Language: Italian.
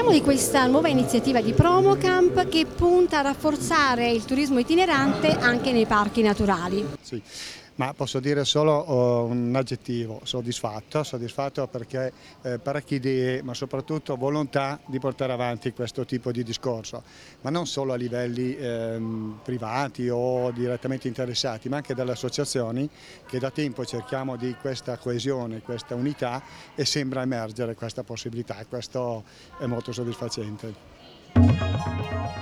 Parliamo di questa nuova iniziativa di Promocamp che punta a rafforzare il turismo itinerante anche nei parchi naturali. Sì. Ma posso dire solo uh, un aggettivo, soddisfatto, soddisfatto perché eh, parecchie idee, ma soprattutto volontà di portare avanti questo tipo di discorso, ma non solo a livelli eh, privati o direttamente interessati, ma anche dalle associazioni che da tempo cerchiamo di questa coesione, questa unità e sembra emergere questa possibilità e questo è molto soddisfacente.